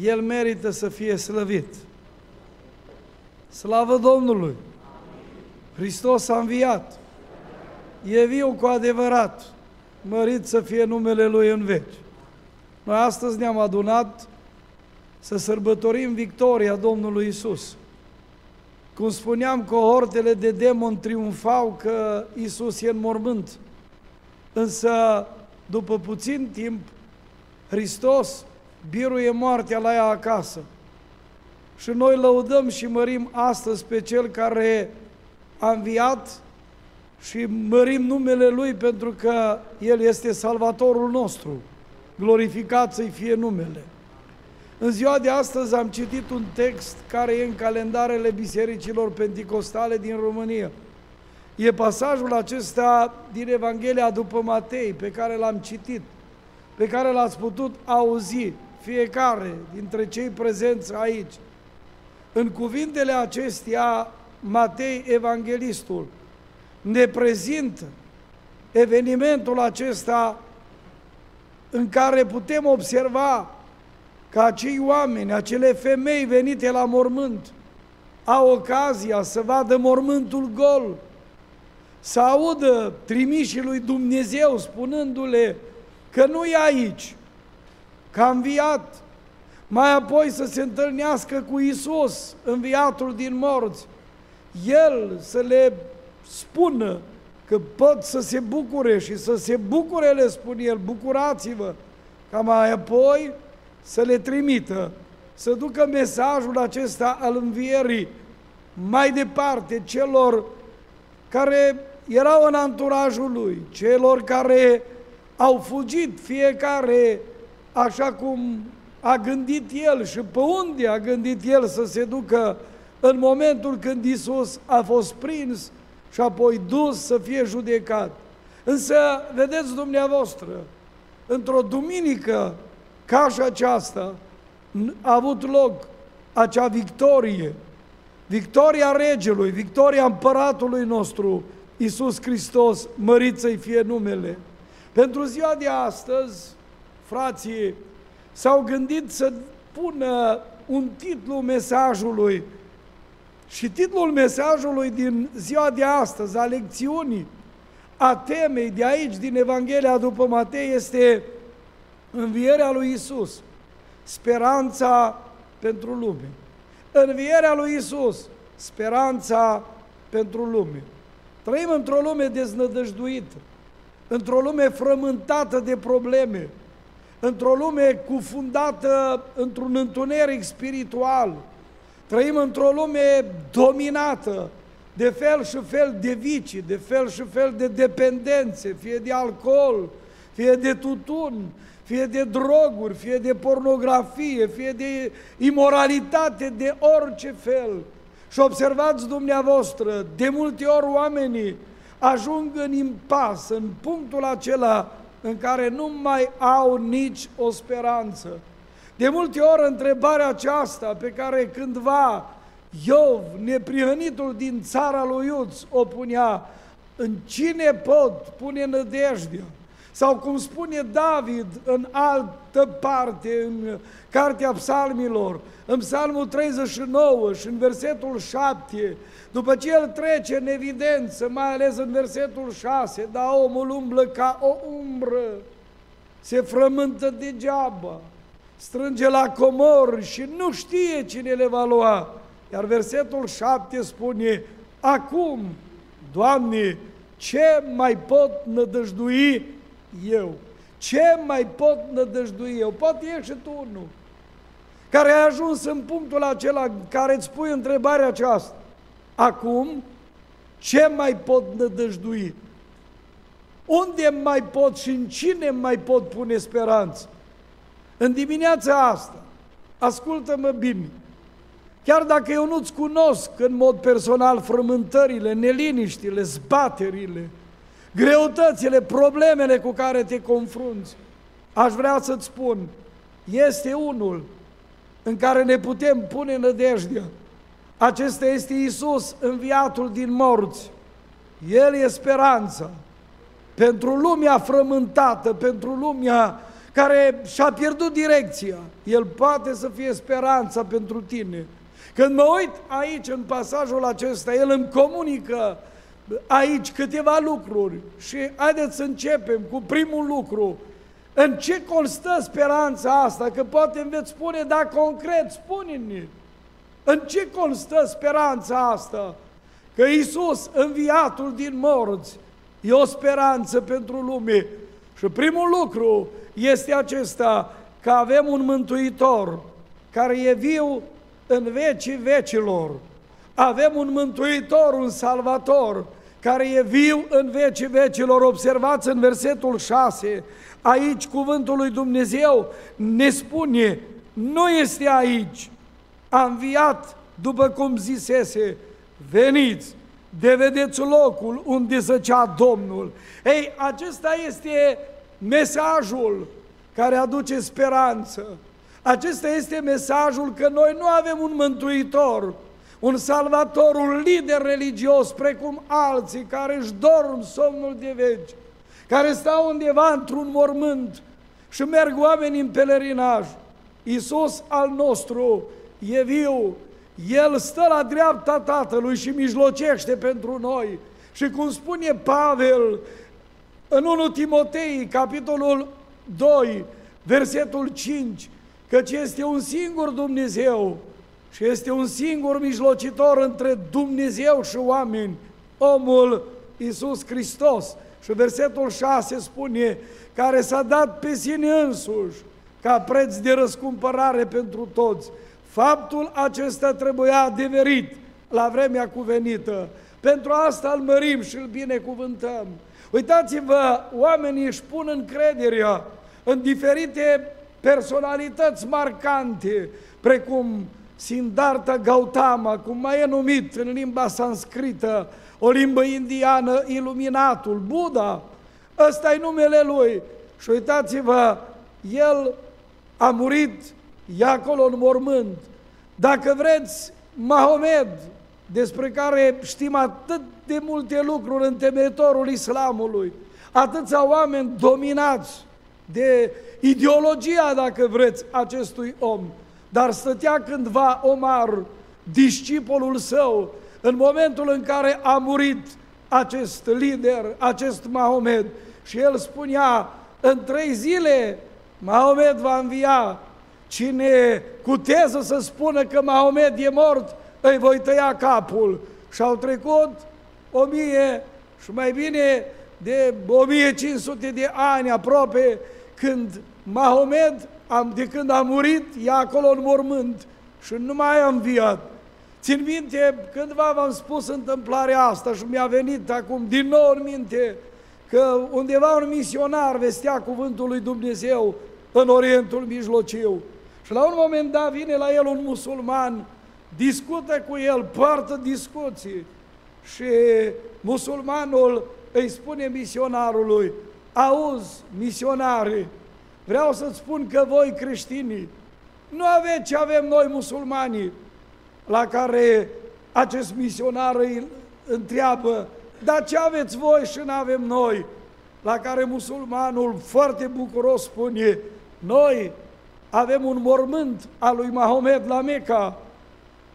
El merită să fie slăvit. Slavă Domnului! Hristos a înviat. E viu cu adevărat. Mărit să fie numele Lui în veci. Noi astăzi ne-am adunat să sărbătorim victoria Domnului Isus. Cum spuneam, cohortele de demon triumfau că Isus e în mormânt. Însă, după puțin timp, Hristos biruie moartea la ea acasă. Și noi lăudăm și mărim astăzi pe Cel care a înviat și mărim numele Lui pentru că El este Salvatorul nostru. Glorificat să-i fie numele. În ziua de astăzi am citit un text care e în calendarele bisericilor penticostale din România. E pasajul acesta din Evanghelia după Matei, pe care l-am citit, pe care l-ați putut auzi fiecare dintre cei prezenți aici. În cuvintele acestea, Matei, evanghelistul, ne prezintă evenimentul acesta în care putem observa că acei oameni, acele femei venite la mormânt, au ocazia să vadă mormântul gol, să audă trimișii lui Dumnezeu spunându-le că nu e aici, că a înviat, mai apoi să se întâlnească cu Isus, înviatul din morți, El să le spună că pot să se bucure și să se bucure, le spune El, bucurați-vă, ca mai apoi să le trimită, să ducă mesajul acesta al învierii mai departe celor care erau în anturajul lui, celor care au fugit fiecare așa cum a gândit el și pe unde a gândit el să se ducă în momentul când Isus a fost prins și apoi dus să fie judecat. Însă, vedeți dumneavoastră, într-o duminică ca și aceasta a avut loc acea victorie, victoria regelui, victoria împăratului nostru, Iisus Hristos, mărit să-i fie numele. Pentru ziua de astăzi, frații, s-au gândit să pună un titlu mesajului și titlul mesajului din ziua de astăzi, a lecțiunii, a temei de aici, din Evanghelia după Matei, este învierea lui Isus, speranța pentru lume. Învierea lui Isus, speranța pentru lume. Trăim într-o lume deznădăjduită, într-o lume frământată de probleme, într-o lume cufundată într-un întuneric spiritual. Trăim într-o lume dominată de fel și fel de vicii, de fel și fel de dependențe, fie de alcool, fie de tutun, fie de droguri, fie de pornografie, fie de imoralitate, de orice fel. Și observați dumneavoastră, de multe ori oamenii ajung în impas, în punctul acela în care nu mai au nici o speranță. De multe ori întrebarea aceasta pe care cândva Iov, neprihănitul din țara lui Iuț, o punea, în cine pot pune nădejdea? Sau cum spune David în altă parte, în Cartea Psalmilor, în Psalmul 39 și în versetul 7, după ce el trece în evidență, mai ales în versetul 6, da, omul umblă ca o umbră, se frământă degeaba, strânge la comor și nu știe cine le va lua. Iar versetul 7 spune, acum, Doamne, ce mai pot nădăjdui eu? Ce mai pot nădăjdui eu? Poate e și tu unul care ai ajuns în punctul acela în care îți pui întrebarea aceasta. Acum, ce mai pot nădăjdui? Unde mai pot și în cine mai pot pune speranță? În dimineața asta, ascultă-mă bine, chiar dacă eu nu-ți cunosc în mod personal frământările, neliniștile, zbaterile, greutățile, problemele cu care te confrunți, aș vrea să-ți spun, este unul în care ne putem pune nădejdea. Acesta este Isus, înviatul din morți. El e speranța pentru lumea frământată, pentru lumea care și-a pierdut direcția, el poate să fie speranța pentru tine. Când mă uit aici, în pasajul acesta, el îmi comunică aici câteva lucruri și haideți să începem cu primul lucru. În ce constă speranța asta? Că poate îmi veți spune, da, concret, spune-ne. În ce constă speranța asta? Că Iisus, înviatul din morți, e o speranță pentru lume. Și primul lucru este acesta, că avem un Mântuitor care e viu în vecii vecilor. Avem un Mântuitor, un Salvator, care e viu în vecii vecilor. Observați în versetul 6, aici cuvântul lui Dumnezeu ne spune, nu este aici, a înviat după cum zisese, veniți, de vedeți locul unde zăcea Domnul. Ei, acesta este mesajul care aduce speranță. Acesta este mesajul că noi nu avem un mântuitor, un salvator, un lider religios precum alții care își dorm somnul de veci, care stau undeva într-un mormânt și merg oameni în pelerinaj. Iisus al nostru e viu, El stă la dreapta Tatălui și mijlocește pentru noi. Și cum spune Pavel în 1 Timotei, capitolul 2, versetul 5, căci este un singur Dumnezeu și este un singur mijlocitor între Dumnezeu și oameni, omul Iisus Hristos. Și versetul 6 spune, care s-a dat pe sine însuși ca preț de răscumpărare pentru toți. Faptul acesta trebuia adeverit la vremea cuvenită. Pentru asta îl mărim și îl binecuvântăm. Uitați-vă, oamenii își pun încrederea în diferite personalități marcante, precum Siddhartha Gautama, cum mai e numit în limba sanscrită, o limbă indiană, iluminatul, Buddha, ăsta e numele lui. Și uitați-vă, el a murit, e acolo în mormânt. Dacă vreți, Mahomed, despre care știm atât de multe lucruri în temetorul islamului, atâția oameni dominați de ideologia, dacă vreți, acestui om. Dar stătea cândva Omar, discipolul său, în momentul în care a murit acest lider, acest Mahomed, și el spunea, în trei zile Mahomed va învia. Cine cuteză să spună că Mahomed e mort, îi voi tăia capul. Și au trecut o mie și mai bine de 1500 de ani aproape când Mahomed, de când a murit, e acolo în mormânt și nu mai a înviat. Țin minte, cândva v-am spus întâmplarea asta și mi-a venit acum din nou în minte că undeva un misionar vestea cuvântul lui Dumnezeu în Orientul Mijlociu. Și la un moment dat vine la el un musulman, discută cu el, poartă discuții și musulmanul îi spune misionarului, auzi, misionare, vreau să-ți spun că voi creștinii nu aveți ce avem noi musulmanii, la care acest misionar îi întreabă, dar ce aveți voi și nu avem noi? La care musulmanul foarte bucuros spune, noi avem un mormânt al lui Mahomed la Meca,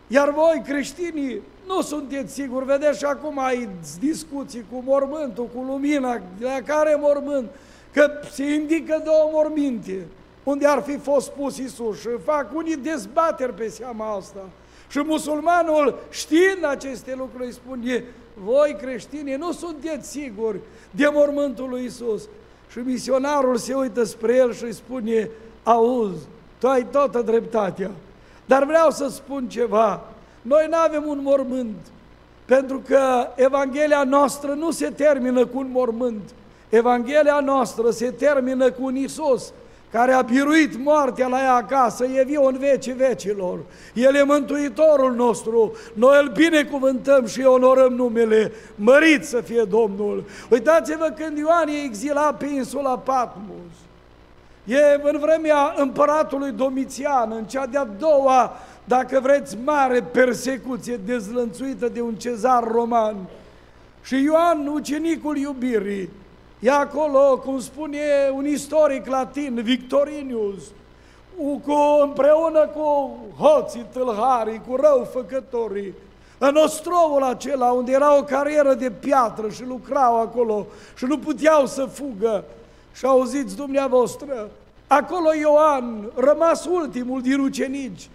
iar voi creștinii nu sunteți siguri, vedeți și acum ai discuții cu mormântul, cu lumina, la care mormânt, că se indică două morminte, unde ar fi fost pus Isus și fac unii dezbateri pe seama asta. Și musulmanul, știind aceste lucruri, îi spune, voi creștini nu sunteți siguri de mormântul lui Isus. Și misionarul se uită spre el și îi spune, auzi, tu ai toată dreptatea, dar vreau să spun ceva, noi nu avem un mormânt, pentru că Evanghelia noastră nu se termină cu un mormânt. Evanghelia noastră se termină cu un Isus care a biruit moartea la ea acasă, e viu în vecii vecilor. El e Mântuitorul nostru, noi îl binecuvântăm și onorăm numele, mărit să fie Domnul. Uitați-vă când Ioan e exilat pe insula Patmos. E în vremea împăratului Domitian, în cea de-a doua dacă vreți, mare persecuție dezlănțuită de un cezar roman. Și Ioan, ucenicul iubirii, E acolo, cum spune un istoric latin, Victorinius, cu, împreună cu hoții tâlharii, cu răufăcătorii, în ostrovul acela unde era o carieră de piatră și lucrau acolo și nu puteau să fugă. Și auziți dumneavoastră, acolo Ioan, rămas ultimul din ucenici,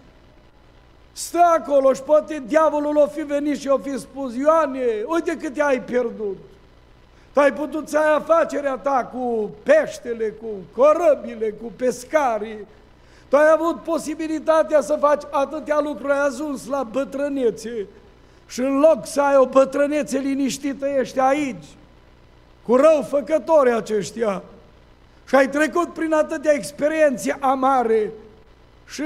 stă acolo și poate diavolul o fi venit și o fi spus, Ioane, uite cât ai pierdut. Tu ai putut să ai afacerea ta cu peștele, cu corăbile, cu pescarii. Tu ai avut posibilitatea să faci atâtea lucruri, ai ajuns la bătrânețe. Și în loc să ai o bătrânețe liniștită, ești aici, cu rău făcători aceștia. Și ai trecut prin atâtea experiențe amare și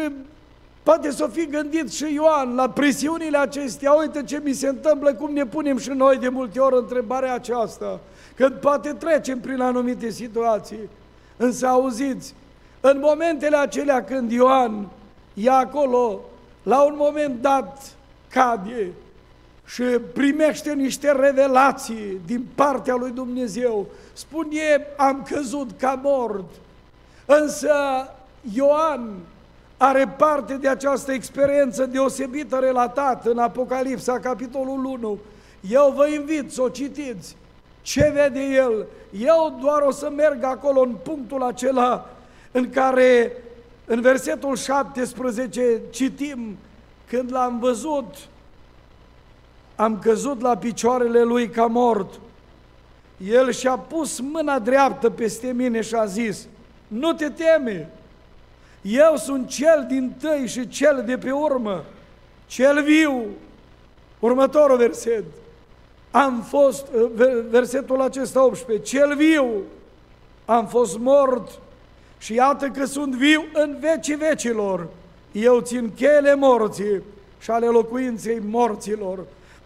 poate să fi gândit și Ioan la presiunile acestea, uite ce mi se întâmplă, cum ne punem și noi de multe ori întrebarea aceasta, când poate trecem prin anumite situații. Însă auziți, în momentele acelea când Ioan e acolo, la un moment dat cade și primește niște revelații din partea lui Dumnezeu. Spune, am căzut ca mort. Însă Ioan are parte de această experiență deosebită relatată în Apocalipsa, capitolul 1. Eu vă invit să o citiți. Ce vede el? Eu doar o să merg acolo în punctul acela în care în versetul 17 citim când l-am văzut am căzut la picioarele lui ca mort. El și-a pus mâna dreaptă peste mine și a zis, nu te teme, eu sunt cel din tăi și cel de pe urmă, cel viu. Următorul verset, am fost, versetul acesta 18, cel viu, am fost mort și iată că sunt viu în vecii vecilor. Eu țin chele morții și ale locuinței morților.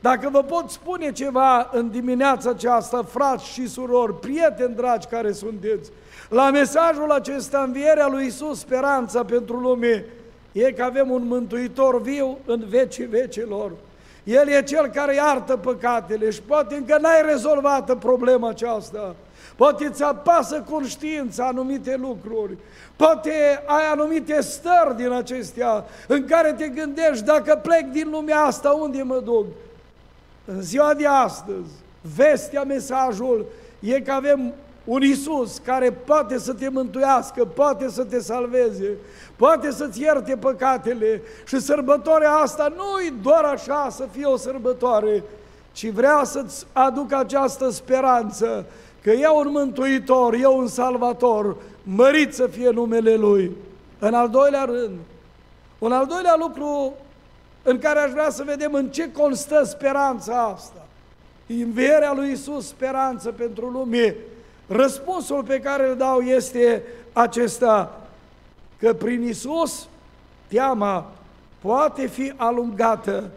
Dacă vă pot spune ceva în dimineața aceasta, frați și surori, prieteni dragi care sunteți, la mesajul acesta, învierea lui Isus, speranța pentru lume, e că avem un Mântuitor viu în vecii vecilor. El e Cel care iartă păcatele și poate încă n-ai rezolvat problema aceasta. Poate ți apasă conștiința anumite lucruri. Poate ai anumite stări din acestea în care te gândești dacă plec din lumea asta, unde mă duc? În ziua de astăzi, vestea, mesajul e că avem un Isus care poate să te mântuiască, poate să te salveze, poate să-ți ierte păcatele și sărbătoarea asta nu e doar așa să fie o sărbătoare, ci vrea să-ți aducă această speranță că e un mântuitor, e un salvator, mărit să fie numele Lui. În al doilea rând, un al doilea lucru în care aș vrea să vedem în ce constă speranța asta. Învierea lui Isus, speranță pentru lume. Răspunsul pe care îl dau este acesta, că prin Isus teama poate fi alungată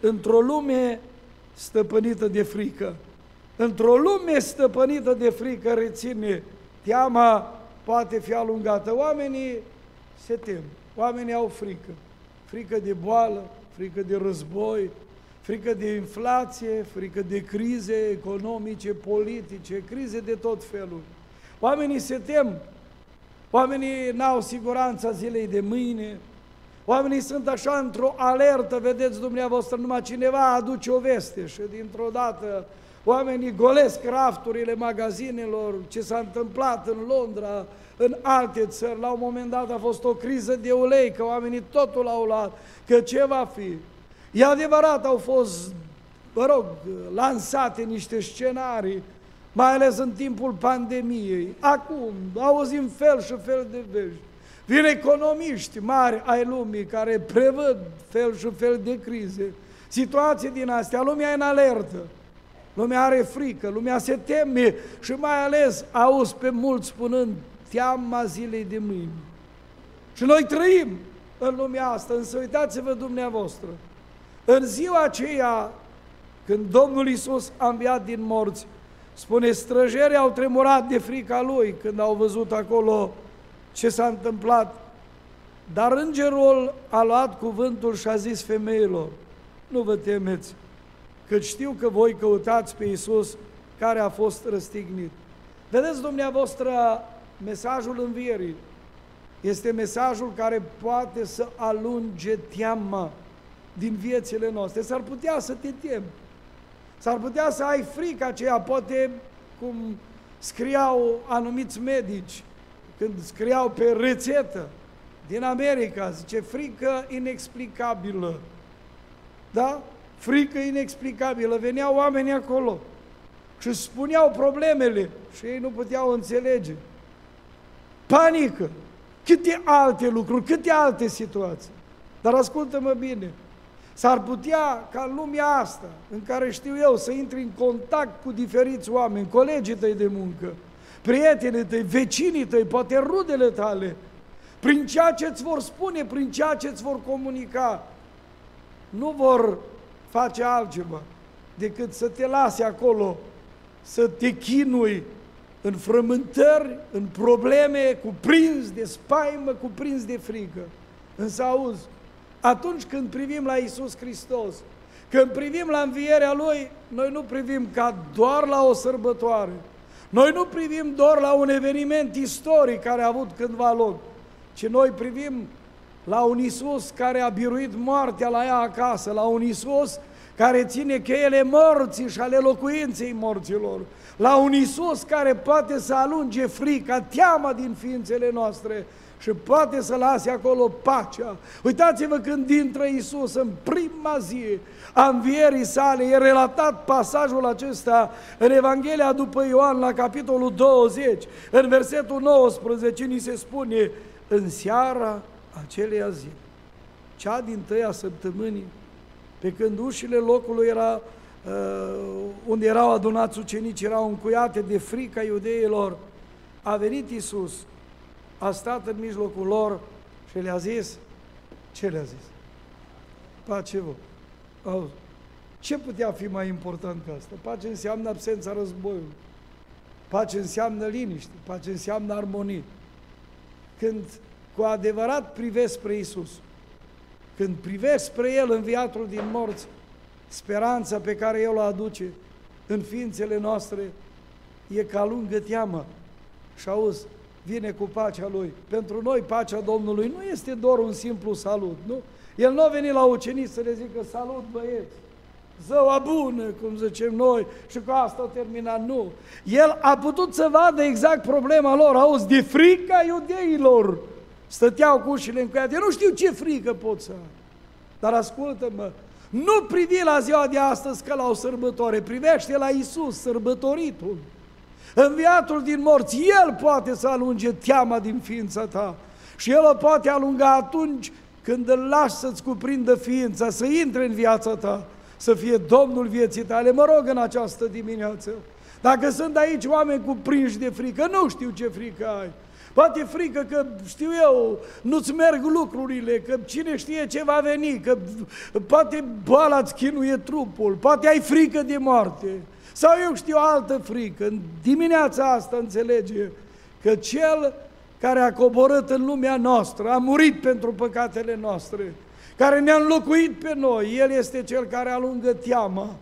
într-o lume stăpânită de frică. Într-o lume stăpânită de frică, reține, teama poate fi alungată. Oamenii se tem, oamenii au frică. Frică de boală, frică de război, frică de inflație, frică de crize economice, politice, crize de tot felul. Oamenii se tem, oamenii n-au siguranța zilei de mâine, oamenii sunt așa într-o alertă, vedeți dumneavoastră, numai cineva aduce o veste și dintr-o dată oamenii golesc rafturile magazinelor, ce s-a întâmplat în Londra, în alte țări, la un moment dat a fost o criză de ulei, că oamenii totul au luat, că ce va fi? E adevărat, au fost, mă rog, lansate niște scenarii, mai ales în timpul pandemiei. Acum, auzim fel și fel de vești. Vin economiști mari ai lumii care prevăd fel și fel de crize. Situații din astea, lumea e în alertă. Lumea are frică, lumea se teme și mai ales auzi pe mulți spunând teama zilei de mâine. Și noi trăim în lumea asta, însă uitați-vă dumneavoastră, în ziua aceea, când Domnul Isus a înviat din morți, spune, străjerii au tremurat de frica Lui când au văzut acolo ce s-a întâmplat. Dar îngerul a luat cuvântul și a zis femeilor, nu vă temeți, că știu că voi căutați pe Isus care a fost răstignit. Vedeți dumneavoastră, mesajul învierii este mesajul care poate să alunge teama din viețile noastre. S-ar putea să te temi. S-ar putea să ai frică aceea, poate cum scriau anumiți medici, când scriau pe rețetă din America, zice, frică inexplicabilă. Da? Frică inexplicabilă. Veneau oameni acolo și spuneau problemele și ei nu puteau înțelege. Panică. Câte alte lucruri, câte alte situații. Dar ascultă-mă bine, S-ar putea ca în lumea asta, în care știu eu, să intri în contact cu diferiți oameni, colegii tăi de muncă, prietenii tăi, vecinii tăi, poate rudele tale, prin ceea ce îți vor spune, prin ceea ce îți vor comunica, nu vor face altceva decât să te lase acolo, să te chinui în frământări, în probleme, cuprins de spaimă, cuprins de frică. Însă auzi, atunci când privim la Isus Hristos, când privim la învierea Lui, noi nu privim ca doar la o sărbătoare. Noi nu privim doar la un eveniment istoric care a avut cândva loc, ci noi privim la un Isus care a biruit moartea la ea acasă, la un Isus care ține cheile morții și ale locuinței morților, la un Isus care poate să alunge frica, teama din ființele noastre, și poate să lase acolo pacea. Uitați-vă când intră Isus în prima zi a învierii sale, e relatat pasajul acesta în Evanghelia după Ioan la capitolul 20, în versetul 19, ni se spune, în seara aceleia zi, cea din tăia săptămânii, pe când ușile locului era, uh, unde erau adunați ucenici, erau încuiate de frica iudeilor, a venit Isus a stat în mijlocul lor și le-a zis, ce le-a zis? Pace vă. Auzi, ce putea fi mai important ca asta? Pace înseamnă absența războiului. Pace înseamnă liniște, pace înseamnă armonie. Când cu adevărat privesc spre Isus, când privesc spre El înviatul din morți, speranța pe care El o aduce în ființele noastre e ca lungă teamă. Și auzi, vine cu pacea Lui. Pentru noi pacea Domnului nu este doar un simplu salut, nu? El nu a venit la ucenici să le zică salut băieți, zăua bună, cum zicem noi, și cu asta a terminat, nu. El a putut să vadă exact problema lor, auzi, de frica iudeilor. Stăteau cu ușile încuiate, nu știu ce frică pot să am. Dar ascultă-mă, nu privi la ziua de astăzi ca la o sărbătoare, privește la Isus, sărbătoritul. Înviatul din morți, El poate să alunge teama din ființa ta. Și El o poate alunga atunci când îl lași să-ți cuprindă ființa, să intre în viața ta, să fie Domnul vieții tale. Mă rog în această dimineață, dacă sunt aici oameni cuprinși de frică, nu știu ce frică ai. Poate frică că, știu eu, nu-ți merg lucrurile, că cine știe ce va veni, că poate boala îți chinuie trupul, poate ai frică de moarte. Sau eu știu altă frică. În dimineața asta înțelege că Cel care a coborât în lumea noastră, a murit pentru păcatele noastre, care ne-a înlocuit pe noi, El este Cel care alungă teama.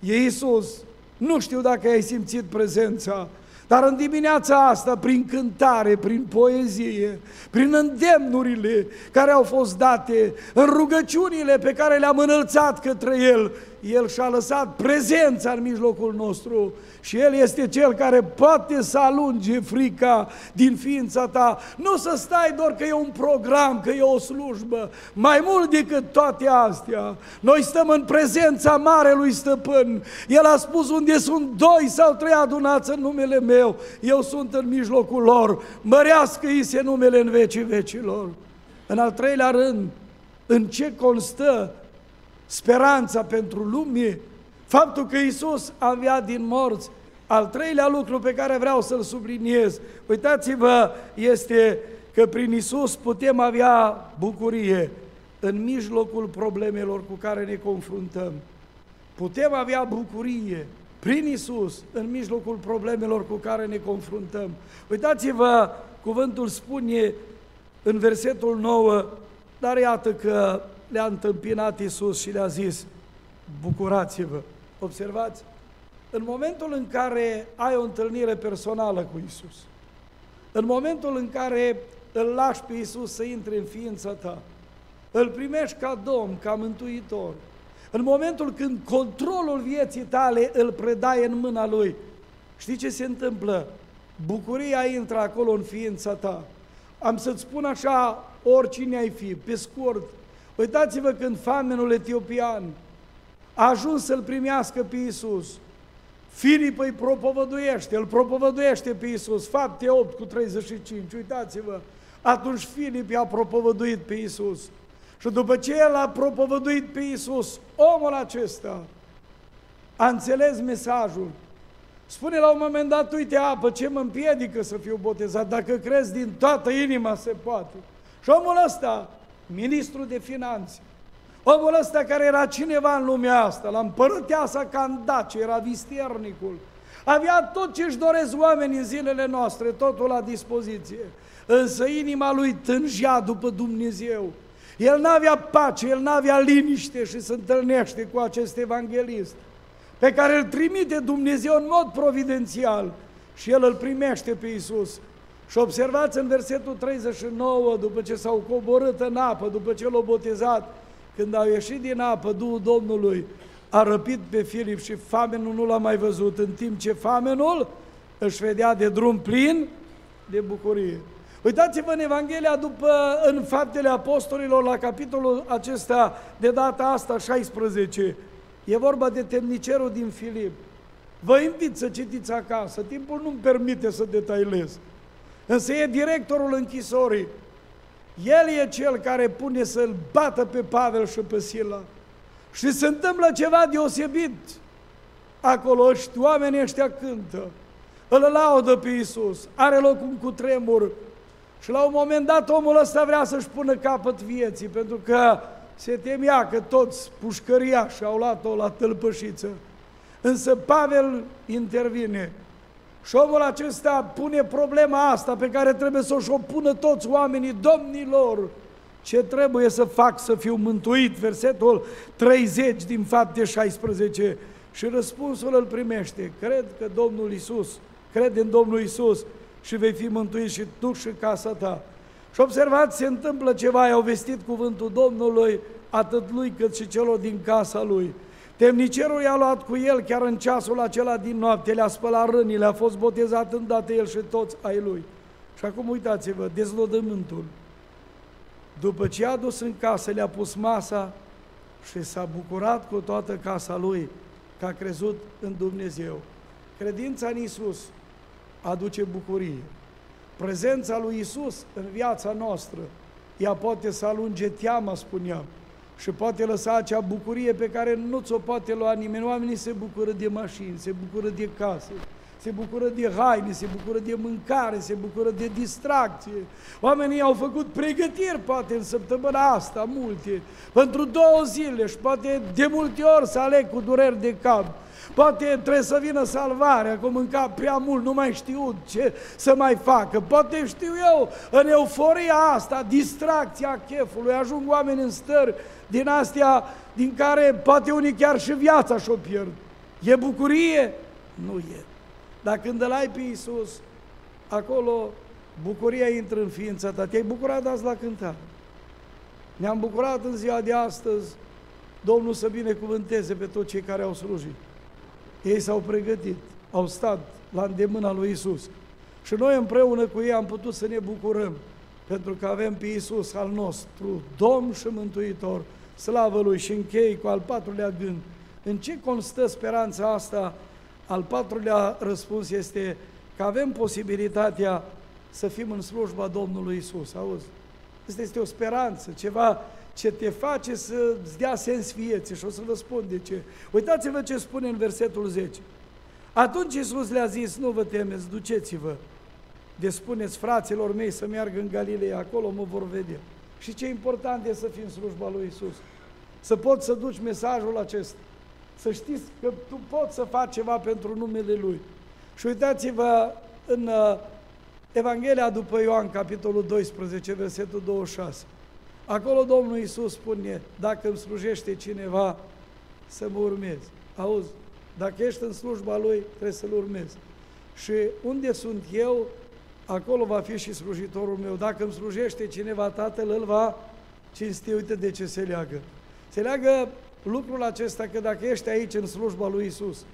E Iisus. Nu știu dacă ai simțit prezența, dar în dimineața asta, prin cântare, prin poezie, prin îndemnurile care au fost date, în rugăciunile pe care le-am înălțat către El, El și-a lăsat prezența în mijlocul nostru și El este Cel care poate să alunge frica din ființa ta. Nu să stai doar că e un program, că e o slujbă. Mai mult decât toate astea, noi stăm în prezența Marelui Stăpân. El a spus unde sunt doi sau trei adunați în numele meu, eu sunt în mijlocul lor. Mărească-i se numele în vecii vecilor. În al treilea rând, în ce constă speranța pentru lume? Faptul că Isus a înviat din morți al treilea lucru pe care vreau să-l subliniez, uitați-vă, este că prin Isus putem avea bucurie în mijlocul problemelor cu care ne confruntăm. Putem avea bucurie prin Isus în mijlocul problemelor cu care ne confruntăm. Uitați-vă, cuvântul spune în versetul 9, dar iată că le-a întâmpinat Isus și le-a zis, bucurați-vă. Observați? în momentul în care ai o întâlnire personală cu Isus, în momentul în care îl lași pe Isus să intre în ființa ta, îl primești ca Domn, ca Mântuitor, în momentul când controlul vieții tale îl predai în mâna Lui, știi ce se întâmplă? Bucuria intră acolo în ființa ta. Am să-ți spun așa, oricine ai fi, pe scurt, uitați-vă când famenul etiopian a ajuns să-L primească pe Iisus, Filip îi propovăduiește, îl propovăduiește pe Iisus, fapte 8 cu 35, uitați-vă, atunci Filip i-a propovăduit pe Iisus. Și după ce el a propovăduit pe Iisus, omul acesta a înțeles mesajul. Spune la un moment dat, uite apă, ce mă împiedică să fiu botezat? Dacă crezi din toată inima se poate. Și omul ăsta, ministru de finanțe, omul ăsta care era cineva în lumea asta, la împărăteasa Candace, era vistiernicul, avea tot ce își doresc oamenii în zilele noastre, totul la dispoziție. Însă inima lui tângea după Dumnezeu. El n-avea pace, el n-avea liniște și se întâlnește cu acest evanghelist pe care îl trimite Dumnezeu în mod providențial și el îl primește pe Iisus. Și observați în versetul 39, după ce s-au coborât în apă, după ce l-au botezat, când au ieșit din apă, Duhul Domnului a răpit pe Filip și famenul nu l-a mai văzut, în timp ce famenul își vedea de drum plin de bucurie. Uitați-vă în Evanghelia după, în Faptele Apostolilor, la capitolul acesta, de data asta, 16. E vorba de temnicerul din Filip. Vă invit să citiți acasă, timpul nu-mi permite să detailez. Însă e directorul închisorii. El e cel care pune să-l bată pe Pavel și pe Sila. Și se întâmplă ceva deosebit. Acolo ăștia, oamenii ăștia cântă, îl laudă pe Iisus, are loc un cutremur, și la un moment dat omul ăsta vrea să-și pună capăt vieții, pentru că se temea că toți pușcăriași au luat-o la tălpășiță. Însă Pavel intervine și șomul acesta pune problema asta pe care trebuie să o pună toți oamenii, domnilor, ce trebuie să fac să fiu mântuit? Versetul 30 din fapte 16. Și răspunsul îl primește. Cred că Domnul Isus, cred în Domnul Isus și vei fi mântuit și tu și casa ta. Și observați, se întâmplă ceva, i-au vestit cuvântul Domnului, atât lui cât și celor din casa lui. Temnicerul i-a luat cu el chiar în ceasul acela din noapte, le-a spălat rănile, a fost botezat îndată el și toți ai lui. Și acum uitați-vă, dezlodământul. După ce a dus în casă, le-a pus masa și s-a bucurat cu toată casa lui că a crezut în Dumnezeu. Credința în Isus aduce bucurie. Prezența lui Isus în viața noastră, ea poate să alunge teama, spuneam, și poate lăsa acea bucurie pe care nu ți-o poate lua nimeni. Oamenii se bucură de mașini, se bucură de case, se bucură de haine, se bucură de mâncare, se bucură de distracție. Oamenii au făcut pregătiri, poate în săptămâna asta, multe, pentru două zile și poate de multe ori să aleg cu dureri de cap Poate trebuie să vină salvarea, că mânca prea mult, nu mai știu ce să mai facă. Poate știu eu, în euforia asta, distracția chefului, ajung oameni în stări din astea, din care poate unii chiar și viața și-o pierd. E bucurie? Nu e. Dar când îl ai pe Iisus, acolo bucuria intră în ființa ta. Te-ai bucurat azi la cântare. Ne-am bucurat în ziua de astăzi, Domnul să binecuvânteze pe toți cei care au slujit. Ei s-au pregătit, au stat la îndemâna lui Isus. Și noi împreună cu ei am putut să ne bucurăm, pentru că avem pe Isus al nostru, Domn și Mântuitor, slavă Lui și închei cu al patrulea gând. În ce constă speranța asta? Al patrulea răspuns este că avem posibilitatea să fim în slujba Domnului Isus. Auzi? Asta este o speranță, ceva ce te face să-ți dea sens vieții și o să vă spun de ce. Uitați-vă ce spune în versetul 10. Atunci Iisus le-a zis, nu vă temeți, duceți-vă, de spuneți fraților mei să meargă în Galilee, acolo mă vor vedea. Și ce important e să fii în slujba lui Isus. Să poți să duci mesajul acesta. Să știți că tu poți să faci ceva pentru numele Lui. Și uitați-vă în uh, Evanghelia după Ioan, capitolul 12, versetul 26. Acolo Domnul Iisus spune, dacă îmi slujește cineva, să mă urmezi. Auzi, Dacă ești în slujba Lui, trebuie să-L urmezi. Și unde sunt eu, acolo va fi și slujitorul meu. Dacă îmi slujește cineva Tatăl, îl va cinsti. Uite de ce se leagă. Se leagă lucrul acesta că dacă ești aici în slujba lui Isus,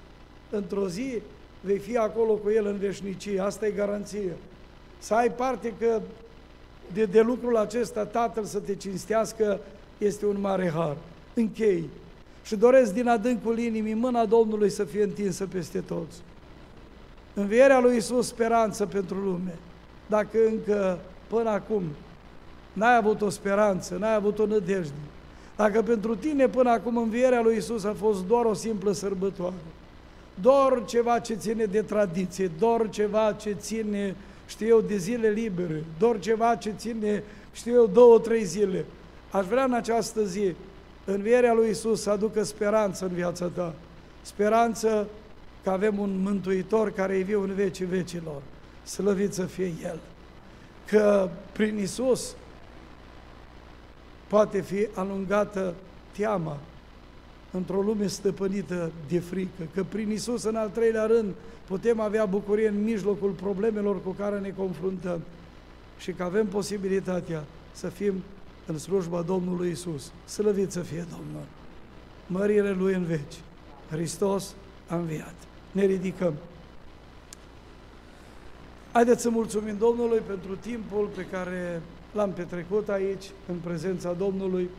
într-o zi vei fi acolo cu El în veșnicie. Asta e garanție. Să ai parte că de, de lucrul acesta Tatăl să te cinstească este un mare har. Închei. Și doresc din adâncul inimii mâna Domnului să fie întinsă peste toți. Învierea lui Isus speranță pentru lume. Dacă încă până acum n-ai avut o speranță, n-ai avut o nădejde, dacă pentru tine până acum învierea lui Isus a fost doar o simplă sărbătoare, doar ceva ce ține de tradiție, doar ceva ce ține, știu eu, de zile libere, doar ceva ce ține, știu eu, două, trei zile, aș vrea în această zi învierea lui Isus să aducă speranță în viața ta. Speranță că avem un Mântuitor care e viu în vecii vecilor. Slăvit să fie El. Că prin Isus poate fi alungată teama într-o lume stăpânită de frică, că prin Isus, în al treilea rând, putem avea bucurie în mijlocul problemelor cu care ne confruntăm și că avem posibilitatea să fim în slujba Domnului Isus. Slăvit să fie Domnul! Mărire Lui în veci! Hristos a înviat! Ne ridicăm! Haideți să mulțumim Domnului pentru timpul pe care l-am petrecut aici, în prezența Domnului.